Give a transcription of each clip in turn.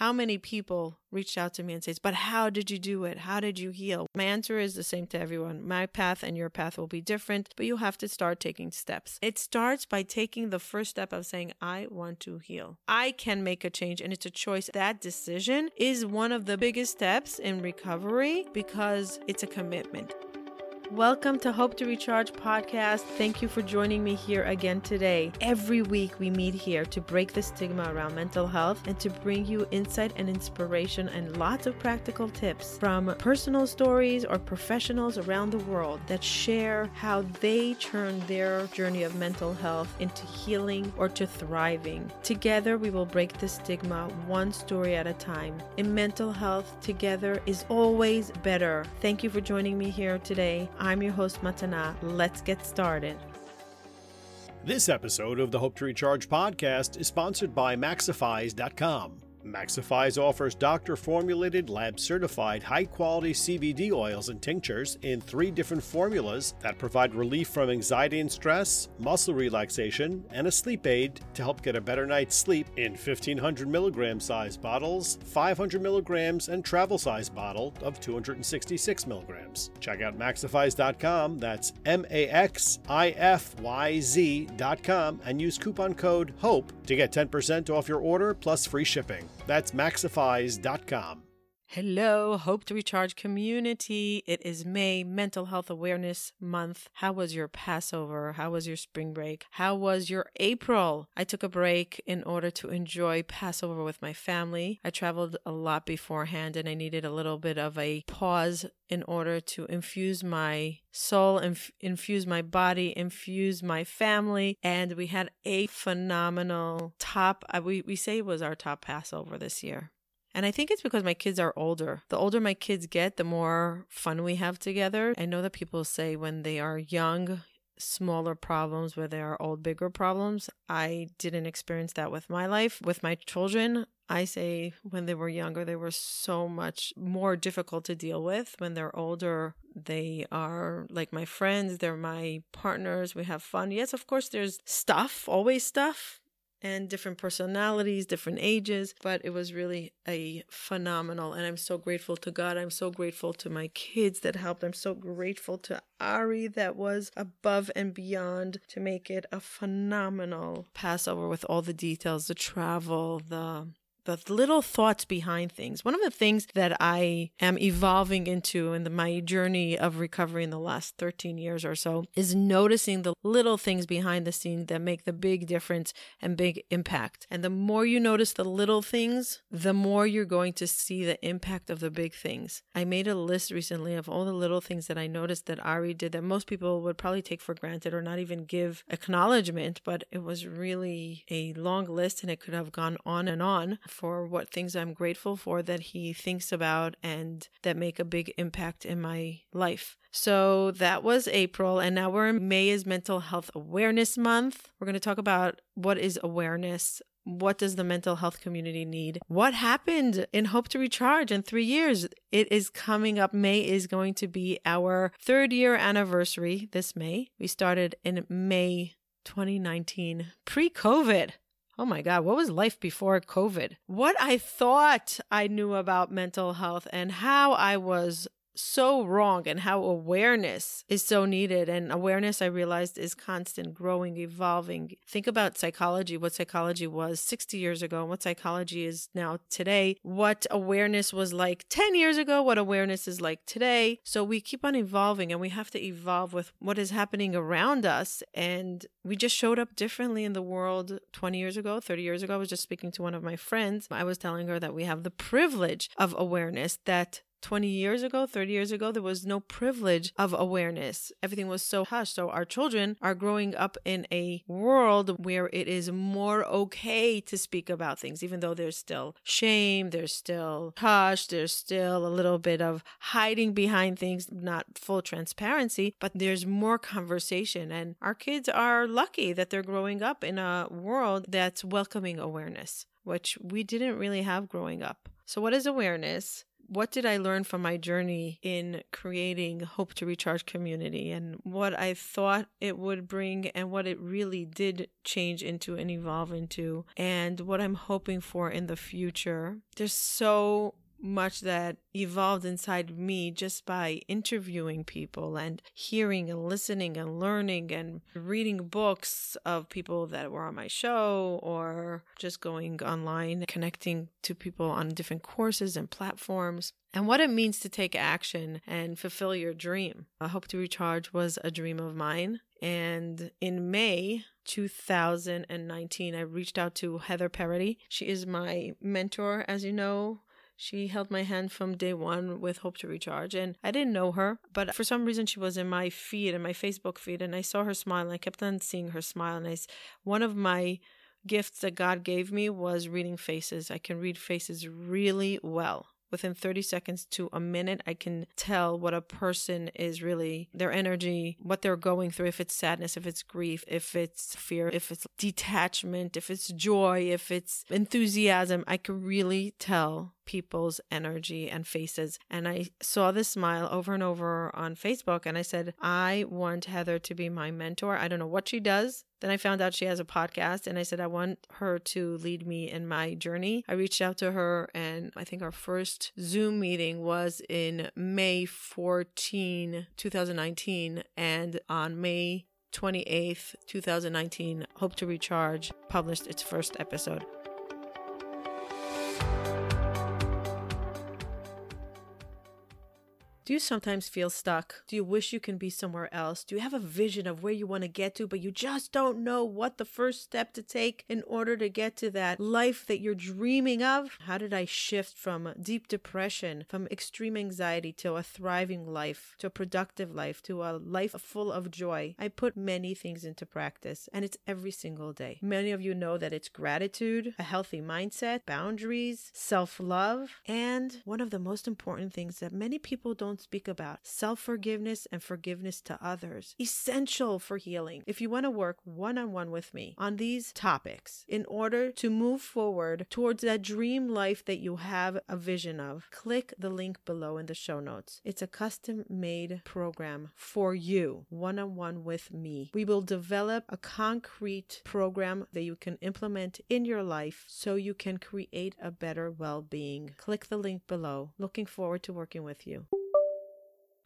How many people reached out to me and says, "But how did you do it? How did you heal?" My answer is the same to everyone. My path and your path will be different, but you have to start taking steps. It starts by taking the first step of saying, "I want to heal. I can make a change." And it's a choice. That decision is one of the biggest steps in recovery because it's a commitment. Welcome to Hope to Recharge podcast. Thank you for joining me here again today. Every week we meet here to break the stigma around mental health and to bring you insight and inspiration and lots of practical tips from personal stories or professionals around the world that share how they turn their journey of mental health into healing or to thriving. Together we will break the stigma one story at a time. In mental health, together is always better. Thank you for joining me here today. I'm your host, Matana. Let's get started. This episode of the Hope to Recharge podcast is sponsored by Maxifyz.com. Maxifyz offers doctor formulated, lab certified, high quality CBD oils and tinctures in three different formulas that provide relief from anxiety and stress, muscle relaxation, and a sleep aid to help get a better night's sleep in 1500 milligram size bottles, 500 milligrams, and travel size bottle of 266 milligrams. Check out Maxifyz.com, that's M A X I F Y Z.com, and use coupon code HOPE to get 10% off your order plus free shipping. That's maxifyz.com. Hello, Hope to Recharge community. It is May, Mental Health Awareness Month. How was your Passover? How was your spring break? How was your April? I took a break in order to enjoy Passover with my family. I traveled a lot beforehand and I needed a little bit of a pause in order to infuse my soul, inf- infuse my body, infuse my family. And we had a phenomenal top, uh, we, we say it was our top Passover this year. And I think it's because my kids are older. The older my kids get, the more fun we have together. I know that people say when they are young, smaller problems, where they are old, bigger problems. I didn't experience that with my life. With my children, I say when they were younger, they were so much more difficult to deal with. When they're older, they are like my friends, they're my partners. We have fun. Yes, of course, there's stuff, always stuff and different personalities, different ages, but it was really a phenomenal. And I'm so grateful to God. I'm so grateful to my kids that helped. I'm so grateful to Ari that was above and beyond to make it a phenomenal Passover with all the details, the travel, the the little thoughts behind things. One of the things that I am evolving into in the, my journey of recovery in the last 13 years or so is noticing the little things behind the scene that make the big difference and big impact. And the more you notice the little things, the more you're going to see the impact of the big things. I made a list recently of all the little things that I noticed that Ari did that most people would probably take for granted or not even give acknowledgement, but it was really a long list and it could have gone on and on for what things I'm grateful for that he thinks about and that make a big impact in my life. So that was April, and now we're in May is Mental Health Awareness Month. We're going to talk about what is awareness. What does the mental health community need? What happened in Hope to Recharge in three years? It is coming up. May is going to be our third year anniversary this May. We started in May 2019, pre COVID. Oh my God, what was life before COVID? What I thought I knew about mental health and how I was so wrong and how awareness is so needed. And awareness, I realized, is constant, growing, evolving. Think about psychology, what psychology was 60 years ago, and what psychology is now today, what awareness was like 10 years ago, what awareness is like today. So we keep on evolving and we have to evolve with what is happening around us. And we just showed up differently in the world 20 years ago, 30 years ago. I was just speaking to one of my friends. I was telling her that we have the privilege of awareness that 20 years ago, 30 years ago, there was no privilege of awareness. Everything was so hushed. So our children are growing up in a world where it is more okay to speak about things, even though there's still shame, there's still hush, there's still a little bit of hiding behind things, not full transparency, but there's more conversation. And our kids are lucky that they're growing up in a world that's welcoming awareness, which we didn't really have growing up. So, what is awareness? What did I learn from my journey in creating Hope to Recharge community and what I thought it would bring and what it really did change into and evolve into and what I'm hoping for in the future. There's so much that evolved inside me just by interviewing people and hearing and listening and learning and reading books of people that were on my show or just going online, connecting to people on different courses and platforms. And what it means to take action and fulfill your dream. I Hope to Recharge was a dream of mine. And in May 2019, I reached out to Heather Parady. She is my mentor, as you know, she held my hand from day one with Hope to Recharge. And I didn't know her, but for some reason she was in my feed, in my Facebook feed, and I saw her smile and I kept on seeing her smile. And I, one of my gifts that God gave me was reading faces. I can read faces really well within 30 seconds to a minute, I can tell what a person is really, their energy, what they're going through, if it's sadness, if it's grief, if it's fear, if it's detachment, if it's joy, if it's enthusiasm. I can really tell people's energy and faces. And I saw this smile over and over on Facebook. And I said, I want Heather to be my mentor. I don't know what she does. Then I found out she has a podcast and I said, I want her to lead me in my journey. I reached out to her and I think our first Zoom meeting was in May 14, 2019. And on May 28th, 2019, Hope to Recharge published its first episode. Do you sometimes feel stuck? Do you wish you can be somewhere else? Do you have a vision of where you want to get to, but you just don't know what the first step to take in order to get to that life that you're dreaming of? How did I shift from deep depression, from extreme anxiety to a thriving life, to a productive life, to a life full of joy? I put many things into practice, and it's every single day. Many of you know that it's gratitude, a healthy mindset, boundaries, self love, and one of the most important things that many people don't speak about self forgiveness and forgiveness to others. Essential for healing. If you want to work one on one with me on these topics in order to move forward towards that dream life that you have a vision of, click the link below in the show notes. It's a custom made program for you, one on one with me. We will develop a concrete program that you can implement in your life so you can create a better well being. Click the link below. Looking forward to working with you.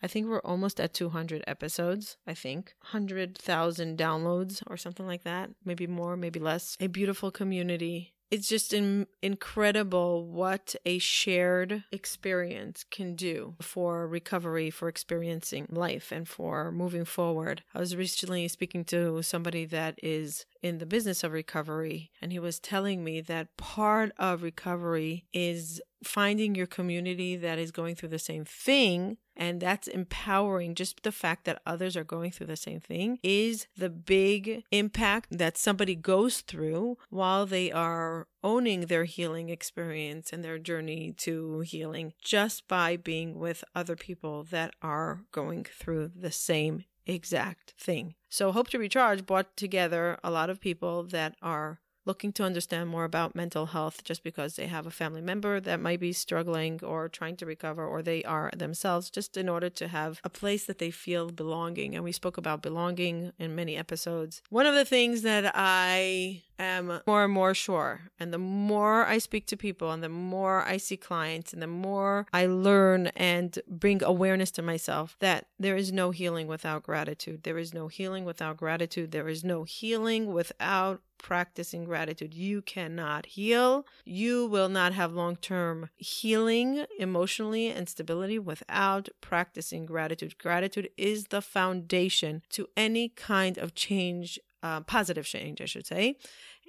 I think we're almost at 200 episodes. I think 100,000 downloads or something like that. Maybe more, maybe less. A beautiful community. It's just in, incredible what a shared experience can do for recovery, for experiencing life, and for moving forward. I was recently speaking to somebody that is in the business of recovery, and he was telling me that part of recovery is finding your community that is going through the same thing and that's empowering just the fact that others are going through the same thing is the big impact that somebody goes through while they are owning their healing experience and their journey to healing just by being with other people that are going through the same exact thing. So Hope to Recharge brought together a lot of people that are looking to understand more about mental health just because they have a family member that might be struggling or trying to recover or they are themselves just in order to have a place that they feel belonging. And we spoke about belonging in many episodes. One of the things that i am more and more sure and the more i speak to people and the more i see clients and the more i learn and bring awareness to myself that there is no healing without gratitude there is no healing without gratitude there is no healing without practicing gratitude. You cannot heal. You will not have long term healing emotionally and stability without practicing gratitude. Gratitude is the foundation to any kind of change, uh, positive change, I should say.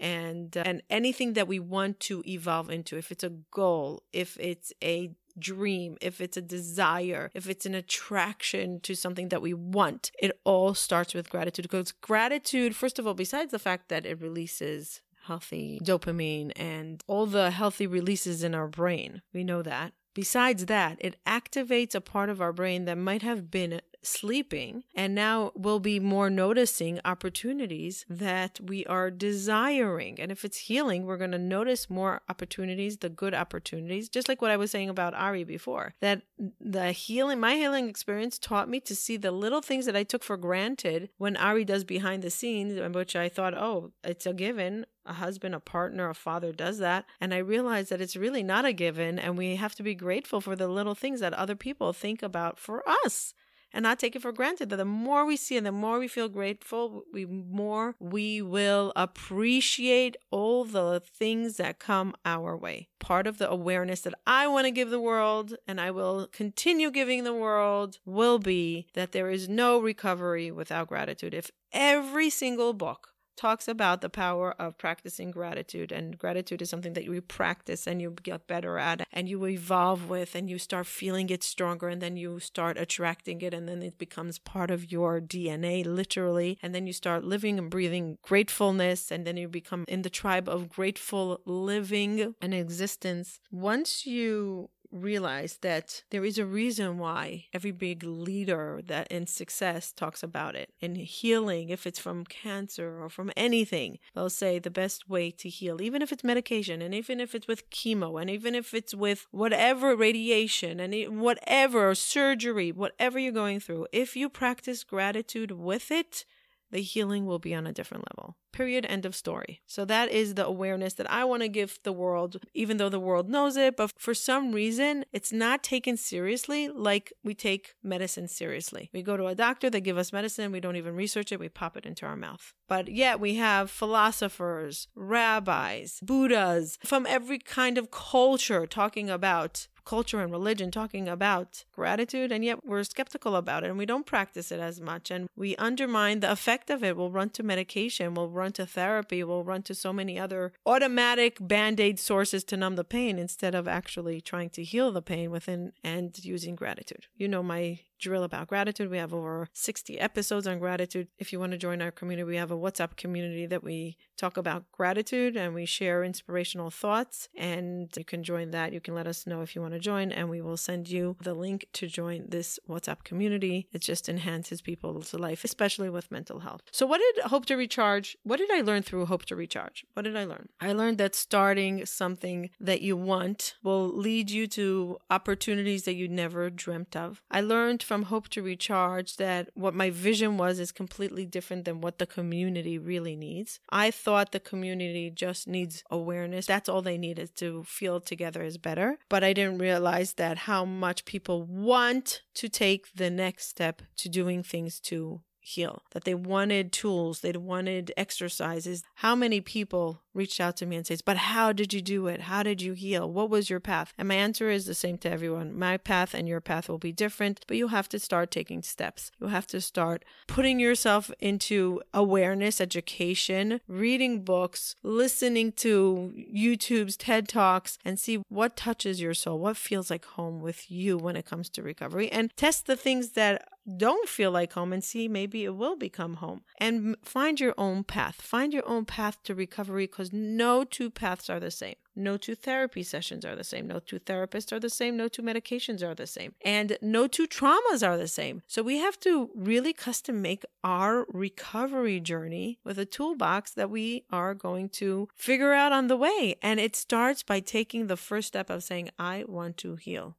And, uh, and anything that we want to evolve into, if it's a goal, if it's a dream, if it's a desire, if it's an attraction to something that we want, it all starts with gratitude. Because gratitude, first of all, besides the fact that it releases healthy dopamine and all the healthy releases in our brain, we know that. Besides that, it activates a part of our brain that might have been sleeping. And now we'll be more noticing opportunities that we are desiring. And if it's healing, we're going to notice more opportunities, the good opportunities, just like what I was saying about Ari before. That the healing, my healing experience taught me to see the little things that I took for granted when Ari does behind the scenes, which I thought, oh, it's a given a husband, a partner, a father does that. And I realized that it's really not a given. And we have to be grateful for the little things that other people think about for us and not take it for granted that the more we see and the more we feel grateful, we more we will appreciate all the things that come our way. Part of the awareness that I want to give the world and I will continue giving the world will be that there is no recovery without gratitude. If every single book talks about the power of practicing gratitude. And gratitude is something that you practice and you get better at and you evolve with and you start feeling it stronger and then you start attracting it and then it becomes part of your DNA, literally. And then you start living and breathing gratefulness and then you become in the tribe of grateful living and existence. Once you realize that there is a reason why every big leader that in success talks about it. In healing, if it's from cancer or from anything, they'll say the best way to heal, even if it's medication and even if it's with chemo and even if it's with whatever radiation and whatever surgery, whatever you're going through, if you practice gratitude with it, the healing will be on a different level. Period. End of story. So that is the awareness that I want to give the world, even though the world knows it. But for some reason, it's not taken seriously like we take medicine seriously. We go to a doctor, they give us medicine, we don't even research it, we pop it into our mouth. But yet we have philosophers, rabbis, Buddhas from every kind of culture talking about culture and religion talking about gratitude, and yet we're skeptical about it and we don't practice it as much. And we undermine the effect of it. We'll run to medication, we'll run to therapy, we'll run to so many other automatic band aid sources to numb the pain instead of actually trying to heal the pain within and using gratitude. You know, my drill about gratitude. We have over 60 episodes on gratitude. If you want to join our community, we have a WhatsApp community that we talk about gratitude and we share inspirational thoughts. And you can join that. You can let us know if you want to join, and we will send you the link to join this WhatsApp community. It just enhances people's life, especially with mental health. So, what did Hope to Recharge? What did I learn through Hope to Recharge? What did I learn? I learned that starting something that you want will lead you to opportunities that you never dreamt of. I learned from Hope to Recharge that what my vision was is completely different than what the community really needs. I thought the community just needs awareness. That's all they need is to feel together is better. But I didn't realize that how much people want to take the next step to doing things to heal, that they wanted tools, they wanted exercises. How many people reached out to me and says, "But how did you do it? How did you heal? What was your path?" And my answer is the same to everyone. My path and your path will be different, but you have to start taking steps. You have to start putting yourself into awareness, education, reading books, listening to YouTube's TED Talks and see what touches your soul, what feels like home with you when it comes to recovery and test the things that don't feel like home and see maybe it will become home and find your own path find your own path to recovery because no two paths are the same. No two therapy sessions are the same. No two therapists are the same. No two medications are the same. And no two traumas are the same. So we have to really custom make our recovery journey with a toolbox that we are going to figure out on the way. And it starts by taking the first step of saying i want to heal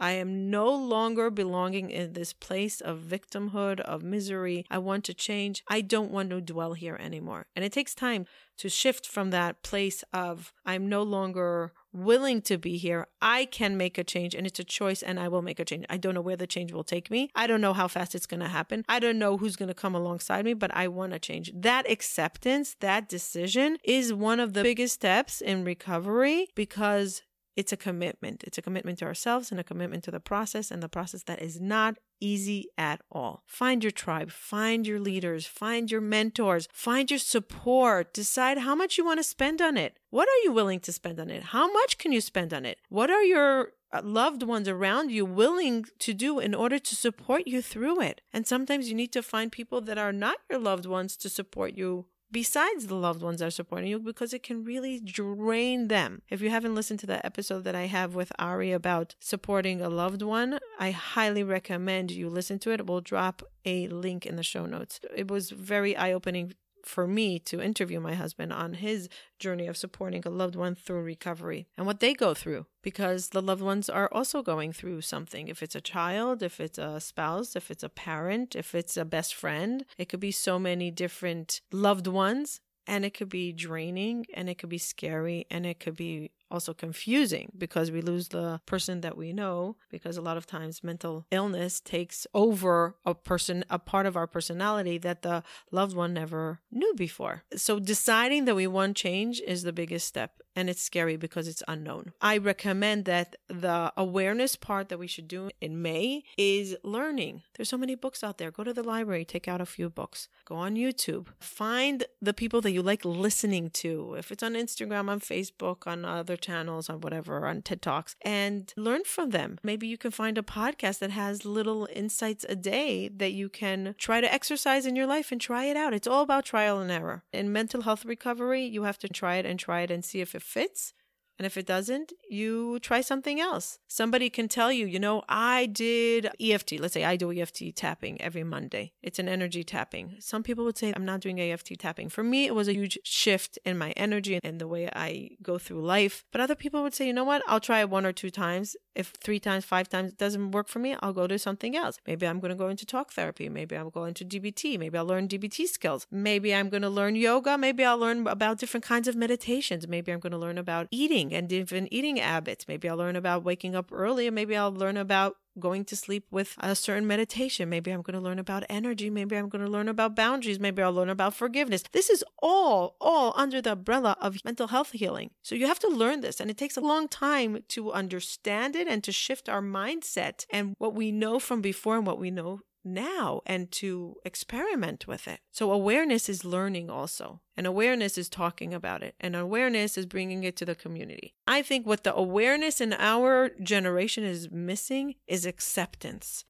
I am no longer belonging in this place of victimhood, of misery. I want to change. I don't want to dwell here anymore. And it takes time to shift from that place of I'm no longer willing to be here. I can make a change and it's a choice and I will make a change. I don't know where the change will take me. I don't know how fast it's going to happen. I don't know who's going to come alongside me, but I want to change. That acceptance, that decision is one of the biggest steps in recovery because it's a commitment. It's a commitment to ourselves and a commitment to the process, and the process that is not easy at all. Find your tribe, find your leaders, find your mentors, find your support. Decide how much you want to spend on it. What are you willing to spend on it? How much can you spend on it? What are your uh, loved ones around you willing to do in order to support you through it? And sometimes you need to find people that are not your loved ones to support you besides the loved ones that are supporting you because it can really drain them. If you haven't listened to the episode that I have with Ari about supporting a loved one, I highly recommend you listen to it. We'll drop a link in the show notes. It was very eye opening for me to interview my husband on his journey of supporting a loved one through recovery and what they go through because the loved ones are also going through something. If it's a child, if it's a spouse, if it's a parent, if it's a best friend, it could be so many different loved ones and it could be draining and it could be scary and it could be also confusing because we lose the person that we know because a lot of times mental illness takes over a person a part of our personality that the loved one never knew before. So deciding that we want change is the biggest step and it's scary because it's unknown. I recommend that the awareness part that we should do in may is learning. There's so many books out there. Go to the library take out a few books. Go on youtube. Find the people that you like listening to. If it's on instagram on facebook on other channels on whatever on TED Talks and learn from them. Maybe you can find a podcast that has little insights a day that you can try to exercise in your life and try it out. It's all about trial and error. In mental health recovery, you have to try it and try it and see if it fits. And if it doesn't, you try something else. Somebody can tell you, you know, I did EFT. Let's say I do EFT tapping every Monday. It's an energy tapping. Some people would say, I'm not doing EFT tapping. For me, it was a huge shift in my energy and the way I go through life. But other people would say, you know what? I'll try it one or two times. If three times, five times it doesn't work for me, I'll go to something else. Maybe I'm going to go into talk therapy. Maybe I'll go into DBT. Maybe I'll learn DBT skills. Maybe I'm going to learn yoga. Maybe I'll learn about different kinds of meditations. Maybe I'm going to learn about eating and different eating habits. Maybe I'll learn about waking up early, maybe I'll learn about going to sleep with a certain meditation. Maybe I'm going to learn about energy. Maybe I'm going to learn about boundaries. Maybe I'll learn about forgiveness. This is all, all under the umbrella of mental health healing. So you have to learn this, and it takes a long time to understand it and to shift our mindset and what we know from before and what we know now and to experiment with it. So, awareness is learning also, and awareness is talking about it, and awareness is bringing it to the community. I think what the awareness in our generation is missing is acceptance.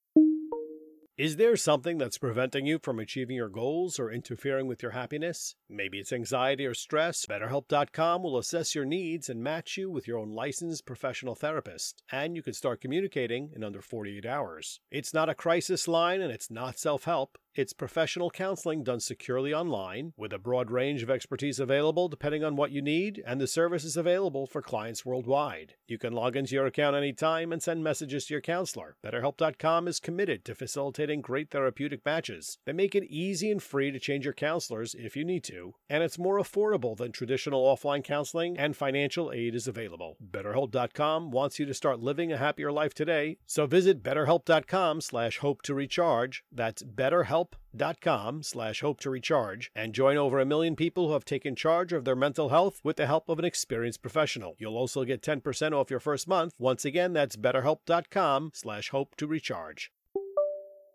Is there something that's preventing you from achieving your goals or interfering with your happiness? Maybe it's anxiety or stress. BetterHelp.com will assess your needs and match you with your own licensed professional therapist, and you can start communicating in under 48 hours. It's not a crisis line and it's not self help. It's professional counseling done securely online with a broad range of expertise available depending on what you need, and the service is available for clients worldwide. You can log into your account anytime and send messages to your counselor. BetterHelp.com is committed to facilitating great therapeutic matches. They make it easy and free to change your counselors if you need to, and it's more affordable than traditional offline counseling, and financial aid is available. BetterHelp.com wants you to start living a happier life today, so visit BetterHelp.com slash hope to recharge. That's BetterHelp betterhelp.com slash hope to recharge and join over a million people who have taken charge of their mental health with the help of an experienced professional. You'll also get 10% off your first month. Once again, that's betterhelp.com slash hope to recharge.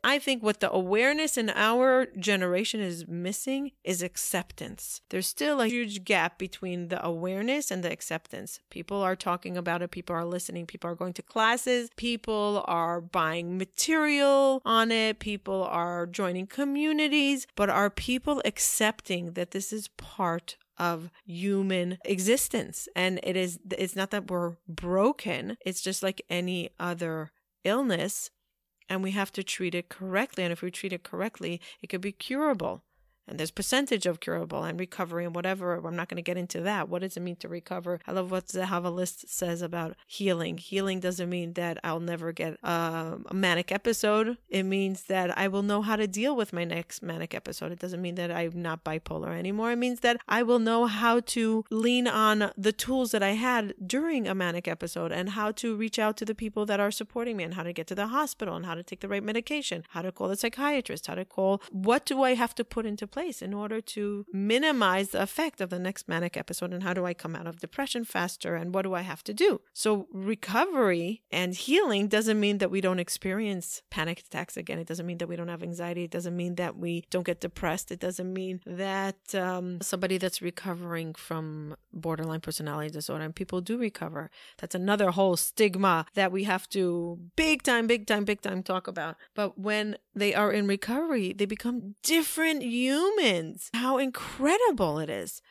I think what the awareness in our generation is missing is acceptance. There's still a huge gap between the awareness and the acceptance. People are talking about it, people are listening, people are going to classes, people are buying material on it, people are joining communities, but are people accepting that this is part of human existence and it is it's not that we're broken it's just like any other illness and we have to treat it correctly. And if we treat it correctly, it could be curable and there's percentage of curable and recovery and whatever. I'm not going to get into that. What does it mean to recover? I love what Zehava List says about healing. Healing doesn't mean that I'll never get a, a manic episode. It means that I will know how to deal with my next manic episode. It doesn't mean that I'm not bipolar anymore. It means that I will know how to lean on the tools that I had during a manic episode and how to reach out to the people that are supporting me and how to get to the hospital and how to take the right medication, how to call the psychiatrist, how to call what do I have to put into place in order to minimize the effect of the next manic episode and how do I come out of depression faster and what do I have to do? So, recovery and healing doesn't mean that we don't experience panic attacks again. It doesn't mean that we don't have anxiety. It doesn't mean that we don't get depressed. It doesn't mean that um, somebody that's recovering from borderline personality disorder and people do recover. That's another whole stigma that we have to big time, big time, big time talk about. But when they are in recovery, they become different humans. How incredible it is.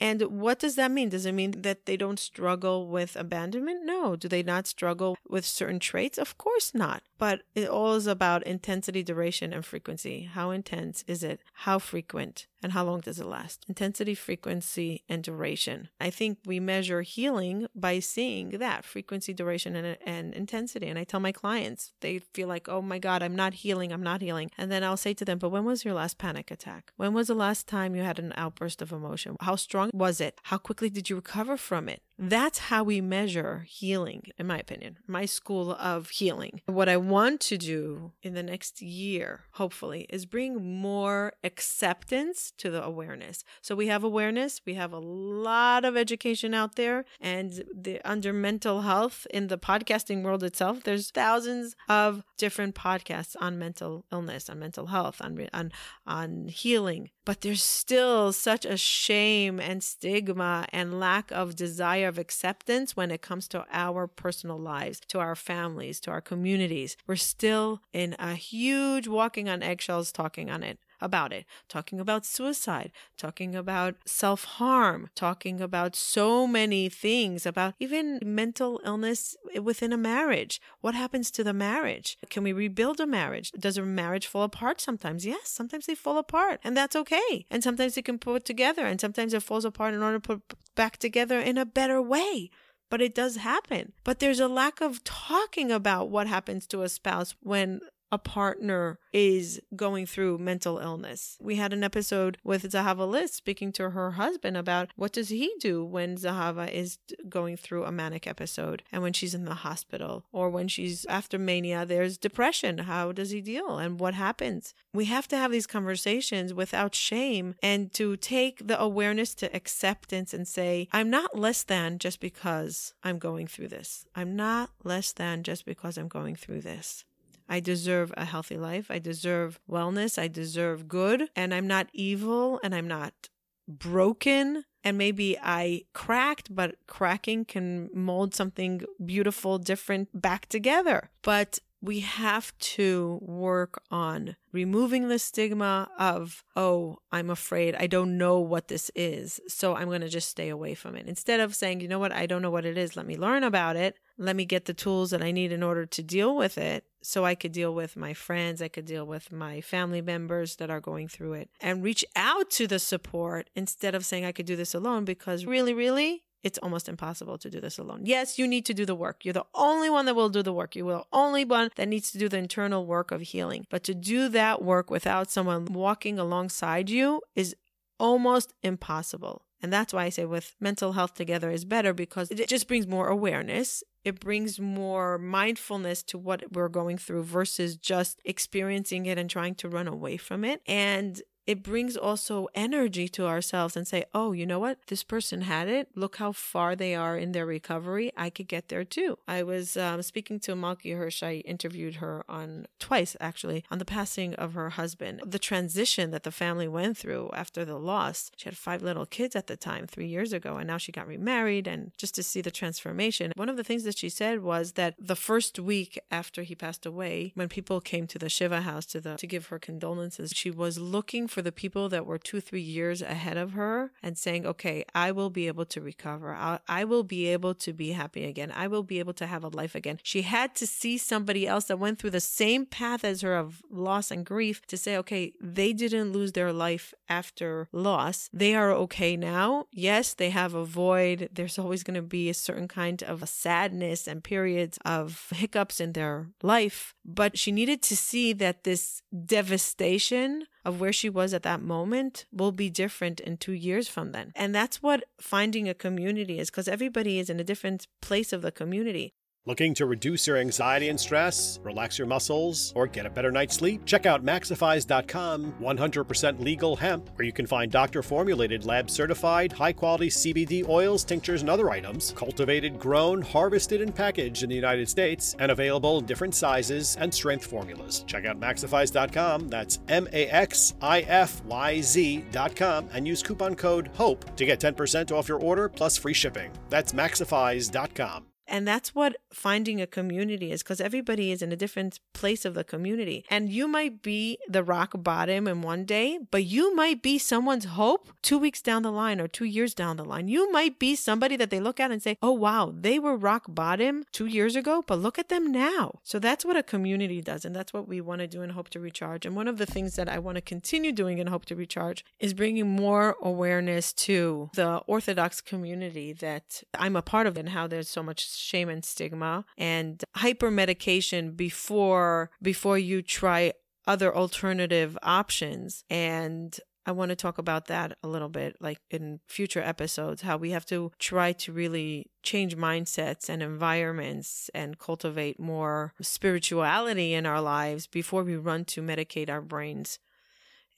And what does that mean? Does it mean that they don't struggle with abandonment? No. Do they not struggle with certain traits? Of course not. But it all is about intensity, duration, and frequency. How intense is it? How frequent? And how long does it last? Intensity, frequency, and duration. I think we measure healing by seeing that frequency, duration, and, and intensity. And I tell my clients, they feel like, oh my God, I'm not healing, I'm not healing. And then I'll say to them, but when was your last panic attack? When was the last time you had an outburst of emotion? How strong was it? How quickly did you recover from it? That's how we measure healing, in my opinion, my school of healing. What I want to do in the next year, hopefully, is bring more acceptance to the awareness. So we have awareness, we have a lot of education out there, and the under mental health in the podcasting world itself, there's thousands of different podcasts on mental illness, on mental health, on on on healing. But there's still such a shame and stigma and lack of desire of acceptance when it comes to our personal lives, to our families, to our communities. We're still in a huge walking on eggshells talking on it about it, talking about suicide, talking about self harm, talking about so many things, about even mental illness within a marriage. What happens to the marriage? Can we rebuild a marriage? Does a marriage fall apart sometimes? Yes, sometimes they fall apart, and that's okay. And sometimes they can put together, and sometimes it falls apart in order to put back together in a better way but it does happen. But there's a lack of talking about what happens to a spouse when a partner is going through mental illness. We had an episode with Zahava Liz speaking to her husband about what does he do when Zahava is going through a manic episode and when she's in the hospital or when she's after mania there's depression. How does he deal and what happens? We have to have these conversations without shame and to take the awareness to acceptance and say I'm not less than just because I'm going through this. I'm not less than just because I'm going through this. I deserve a healthy life. I deserve wellness. I deserve good. And I'm not evil and I'm not broken. And maybe I cracked, but cracking can mold something beautiful, different back together. But we have to work on removing the stigma of, oh, I'm afraid, I don't know what this is, so I'm going to just stay away from it. Instead of saying, you know what, I don't know what it is, let me learn about it, let me get the tools that I need in order to deal with it, so I could deal with my friends, I could deal with my family members that are going through it, and reach out to the support instead of saying I could do this alone because really, really, it's almost impossible to do this alone. Yes, you need to do the work. You're the only one that will do the work. You're the only one that needs to do the internal work of healing. But to do that work without someone walking alongside you is almost impossible. And that's why I say with mental health together is better because it just brings more awareness. It brings more mindfulness to what we're going through versus just experiencing it and trying to run away from it. And it brings also energy to ourselves and say, oh, you know what? This person had it. Look how far they are in their recovery. I could get there too. I was um, speaking to Malki Hirsch. I interviewed her on twice actually on the passing of her husband, the transition that the family went through after the loss. She had five little kids at the time, three years ago, and now she got remarried. And just to see the transformation, one of the things that she said was that the first week after he passed away, when people came to the Shiva house to the to give her condolences, she was looking for the people that were two, three years ahead of her and saying, okay, I will be able to recover. I, I will be able to be happy again. I will be able to have a life again. She had to see somebody else that went through the same path as her of loss and grief to say, okay, they didn't lose their life after loss. They are okay now. Yes, they have a void. There's always going to be a certain kind of sadness and periods of hiccups in their life. But she needed to see that this devastation of where she was at that moment will be different in two years from then. And that's what finding a community is because everybody is in a different place of the community. Looking to reduce your anxiety and stress, relax your muscles, or get a better night's sleep? Check out Maxifyz.com 100% legal hemp, where you can find doctor formulated, lab certified, high quality CBD oils, tinctures, and other items, cultivated, grown, harvested, and packaged in the United States, and available in different sizes and strength formulas. Check out Maxifyz.com, that's M A X I F Y Z.com, and use coupon code HOPE to get 10% off your order plus free shipping. That's Maxifyz.com. And that's what finding a community is because everybody is in a different place of the community. And you might be the rock bottom in one day, but you might be someone's hope two weeks down the line or two years down the line. You might be somebody that they look at and say, oh, wow, they were rock bottom two years ago, but look at them now. So that's what a community does. And that's what we want to do in Hope to Recharge. And one of the things that I want to continue doing in Hope to Recharge is bringing more awareness to the Orthodox community that I'm a part of and how there's so much shame and stigma and hyper medication before before you try other alternative options. And I want to talk about that a little bit, like in future episodes, how we have to try to really change mindsets and environments and cultivate more spirituality in our lives before we run to medicate our brains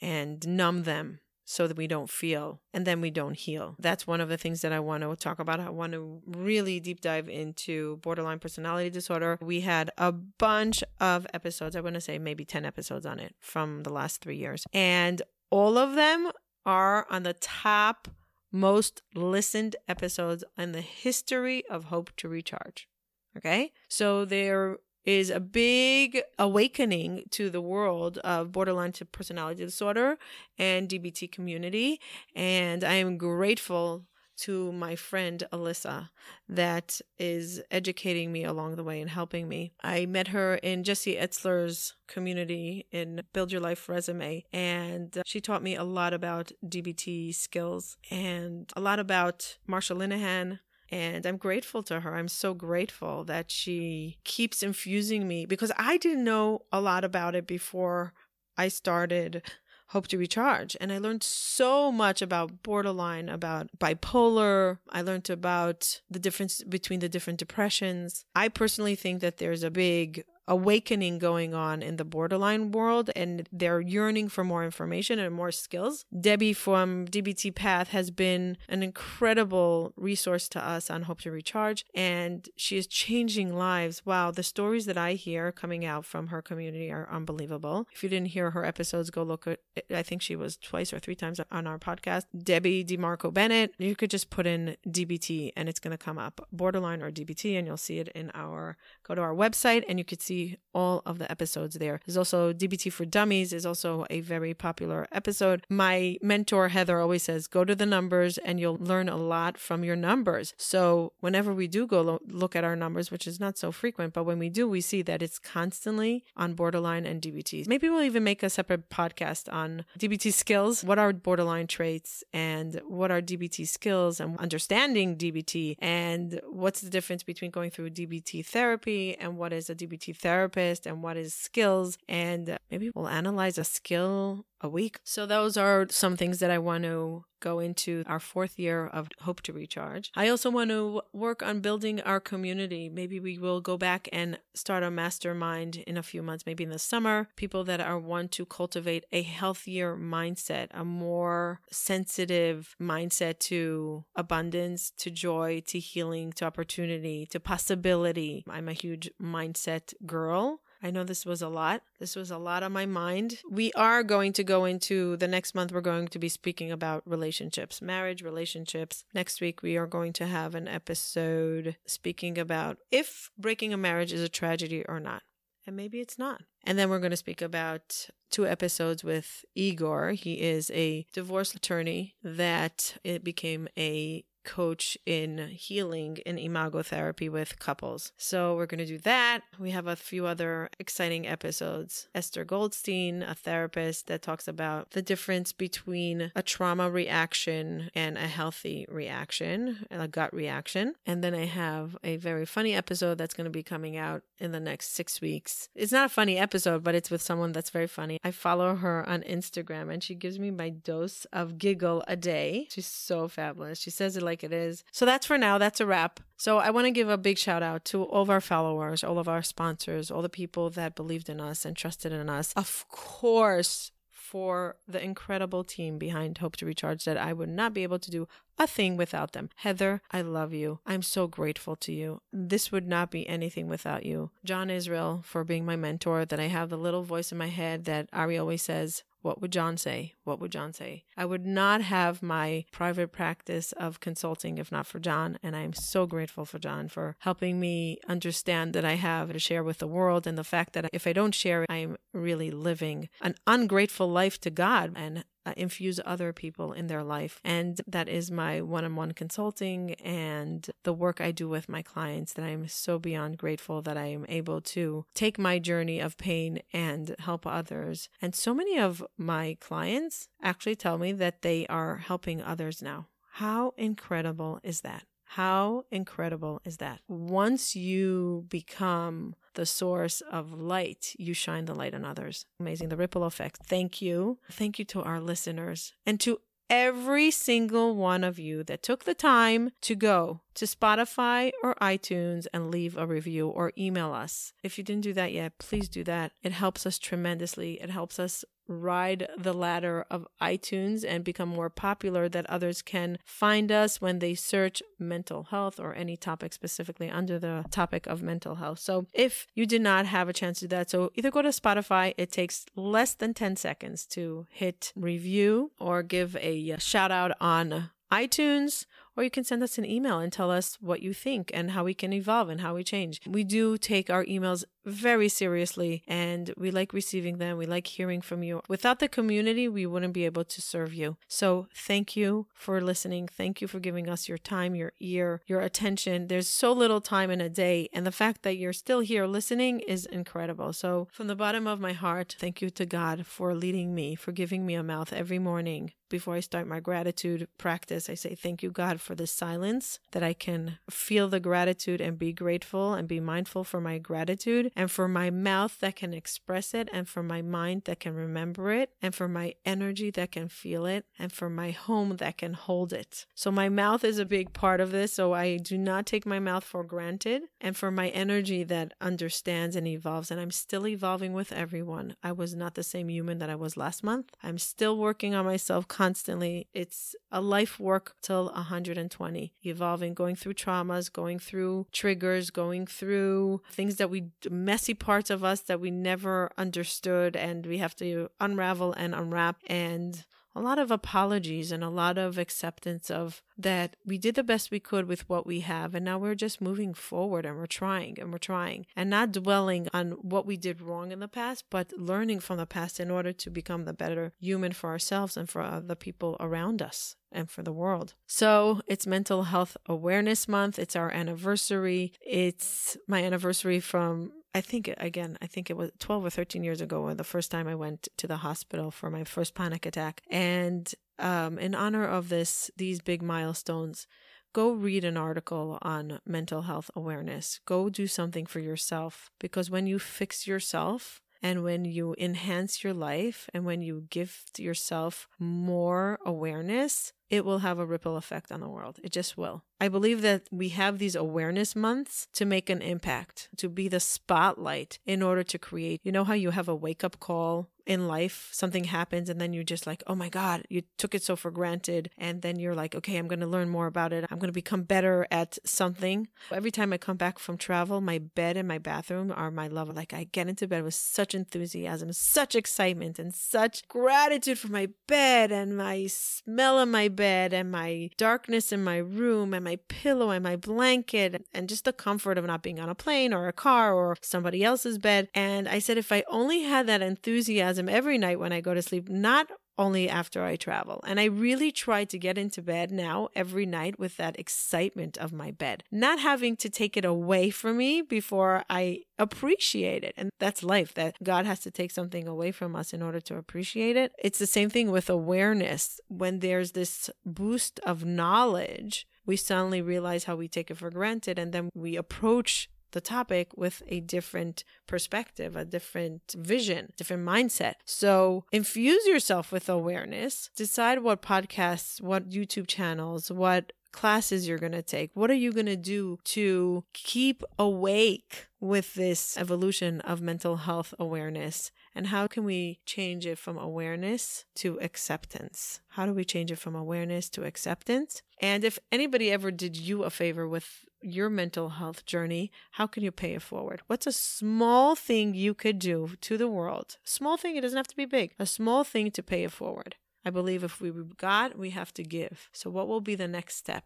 and numb them so that we don't feel and then we don't heal. That's one of the things that I want to talk about. I want to really deep dive into borderline personality disorder. We had a bunch of episodes, I want to say maybe 10 episodes on it from the last three years. And all of them are on the top most listened episodes in the history of Hope to Recharge. Okay. So they're is a big awakening to the world of borderline personality disorder and DBT community. And I am grateful to my friend Alyssa that is educating me along the way and helping me. I met her in Jesse Itzler's community in Build Your Life Resume, and she taught me a lot about DBT skills and a lot about Marsha Linehan, and I'm grateful to her. I'm so grateful that she keeps infusing me because I didn't know a lot about it before I started Hope to Recharge. And I learned so much about borderline, about bipolar. I learned about the difference between the different depressions. I personally think that there's a big awakening going on in the borderline world and they're yearning for more information and more skills. Debbie from DBT Path has been an incredible resource to us on Hope to Recharge and she is changing lives. Wow, the stories that I hear coming out from her community are unbelievable. If you didn't hear her episodes, go look at I think she was twice or three times on our podcast. Debbie DeMarco Bennett. You could just put in DBT and it's going to come up borderline or DBT and you'll see it in our go to our website and you could see see all of the episodes there. There's also DBT for Dummies is also a very popular episode. My mentor Heather always says, go to the numbers and you'll learn a lot from your numbers. So whenever we do go lo- look at our numbers, which is not so frequent, but when we do, we see that it's constantly on borderline and DBT. Maybe we'll even make a separate podcast on DBT skills. What are borderline traits and what are DBT skills and understanding DBT and what's the difference between going through DBT therapy and what is a DBT therapy therapist and what is skills. And maybe we'll analyze a skill a week. So those are some things that I want to go into our fourth year of Hope to Recharge. I also want to work on building our community. Maybe we will go back and start a mastermind in a few months, maybe in the summer. People that are want to cultivate a healthier mindset, a more sensitive mindset to abundance, to joy, to healing, to opportunity, to possibility. I'm a huge mindset girl. I know this was a lot. This was a lot on my mind. We are going to go into the next month, we're going to be speaking about relationships, marriage, relationships. Next week, we are going to have an episode speaking about if breaking a marriage is a tragedy or not. And maybe it's not. And then we're going to speak about two episodes with Igor. He is a divorce attorney that it became a coach in healing in imago therapy with couples. So we're going to do that. We have a few other exciting episodes. Esther Goldstein, a therapist that talks about the difference between a trauma reaction and a healthy reaction, a gut reaction. And then I have a very funny episode that's going to be coming out in the next six weeks. It's not a funny episode, but it's with someone that's very funny. I follow her on Instagram and she gives me my dose of giggle a day. She's so fabulous. She says it like like it is. So that's for now. That's a wrap. So I want to give a big shout out to all of our followers, all of our sponsors, all the people that believed in us and trusted in us. Of course, for the incredible team behind Hope to Recharge that I would not be able to do a thing without them. Heather, I love you. I'm so grateful to you. This would not be anything without you. John Israel for being my mentor, that I have the little voice in my head that Ari always says, what would John say? What would John say? I would not have my private practice of consulting if not for John. And I'm so grateful for John for helping me understand that I have to share with the world and the fact that if I don't share I'm really living an ungrateful life to God and uh, infuse other people in their life. And that is my one on one consulting and the work I do with my clients that I'm so beyond grateful that I am able to take my journey of pain and help others. And so many of my clients actually tell me that they are helping others now. How incredible is that? How incredible is that? Once you become the source of light, you shine the light on others. Amazing. The ripple effect. Thank you. Thank you to our listeners and to every single one of you that took the time to go to Spotify or iTunes and leave a review or email us. If you didn't do that yet, please do that. It helps us tremendously. It helps us ride the ladder of iTunes and become more popular that others can find us when they search mental health or any topic specifically under the topic of mental health. So if you did not have a chance to do that, so either go to Spotify, it takes less than 10 seconds to hit review or give a uh, shout out on iTunes or you can send us an email and tell us what you think and how we can evolve and how we change. We do take our emails very seriously and we like receiving them. We like hearing from you. Without the community, we wouldn't be able to serve you. So thank you for listening. Thank you for giving us your time, your ear, your attention. There's so little time in a day, and the fact that you're still here listening is incredible. So from the bottom of my heart, thank you to God for leading me, for giving me a mouth every morning. Before I start my gratitude practice, I say, Thank you, God, for the silence, that I can feel the gratitude and be grateful and be mindful for my gratitude and for my mouth that can express it, and for my mind that can remember it, and for my energy that can feel it, and for my home that can hold it. So, my mouth is a big part of this. So, I do not take my mouth for granted, and for my energy that understands and evolves. And I'm still evolving with everyone. I was not the same human that I was last month. I'm still working on myself constantly. It's a life work till 120, evolving, going through traumas, going through triggers, going through things that we messy parts of us that we never understood and we have to unravel and unwrap and a lot of apologies and a lot of acceptance of that we did the best we could with what we have and now we're just moving forward and we're trying and we're trying and not dwelling on what we did wrong in the past but learning from the past in order to become the better human for ourselves and for the people around us and for the world. So it's Mental Health Awareness Month. It's our anniversary. It's my anniversary from I think again, I think it was 12 or 13 years ago when the first time I went to the hospital for my first panic attack. And um, in honor of this, these big milestones, go read an article on mental health awareness. Go do something for yourself because when you fix yourself, and when you enhance your life and when you give yourself more awareness, it will have a ripple effect on the world. It just will. I believe that we have these awareness months to make an impact, to be the spotlight in order to create. You know how you have a wake up call in life, something happens, and then you're just like, oh my God, you took it so for granted. And then you're like, okay, I'm going to learn more about it. I'm going to become better at something. Every time I come back from travel, my bed and my bathroom are my love. Like I get into bed with such enthusiasm, such excitement, and such gratitude for my bed and my smell of my bed and my darkness in my room and my pillow and my blanket and just the comfort of not being on a plane or a car or somebody else's bed. And I said, if I only had that enthusiasm every night when I go to sleep, not only after I travel. And I really try to get into bed now every night with that excitement of my bed, not having to take it away from me before I appreciate it. And that's life, that God has to take something away from us in order to appreciate it. It's the same thing with awareness. When there's this boost of knowledge, we suddenly realize how we take it for granted and then we approach the topic with a different perspective, a different vision, different mindset. So infuse yourself with awareness, decide what podcasts, what YouTube channels, what classes you're going to take. What are you going to do to keep awake with this evolution of mental health awareness? And how can we change it from awareness to acceptance? How do we change it from awareness to acceptance? And if anybody ever did you a favor with your mental health journey, how can you pay it forward? What's a small thing you could do to the world? Small thing, it doesn't have to be big. A small thing to pay it forward. I believe if we got, we have to give. So, what will be the next step?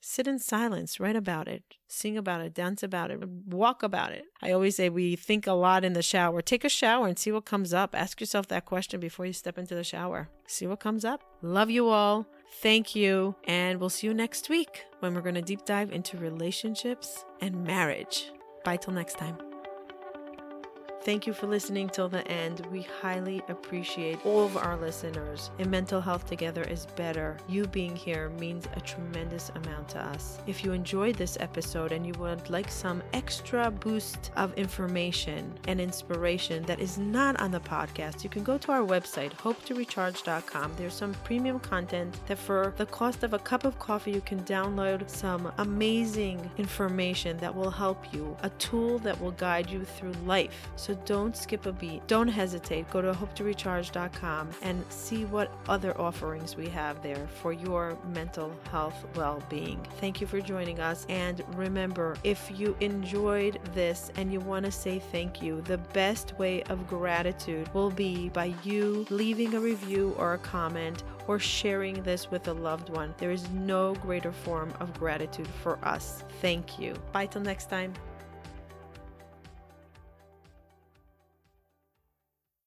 Sit in silence, write about it, sing about it, dance about it, walk about it. I always say we think a lot in the shower. Take a shower and see what comes up. Ask yourself that question before you step into the shower. See what comes up. Love you all. Thank you. And we'll see you next week when we're going to deep dive into relationships and marriage. Bye till next time. Thank you for listening till the end. We highly appreciate all of our listeners. And Mental Health Together is better. You being here means a tremendous amount to us. If you enjoyed this episode and you would like some extra boost of information and inspiration that is not on the podcast, you can go to our website, hopetorecharge.com. There's some premium content that for the cost of a cup of coffee, you can download some amazing information that will help you, a tool that will guide you through life. So don't skip a beat. Don't hesitate. Go to hopetorecharge.com and see what other offerings we have there for your mental health well being. Thank you for joining us. And remember, if you enjoyed this and you want to say thank you, the best way of gratitude will be by you leaving a review or a comment or sharing this with a loved one. There is no greater form of gratitude for us. Thank you. Bye till next time.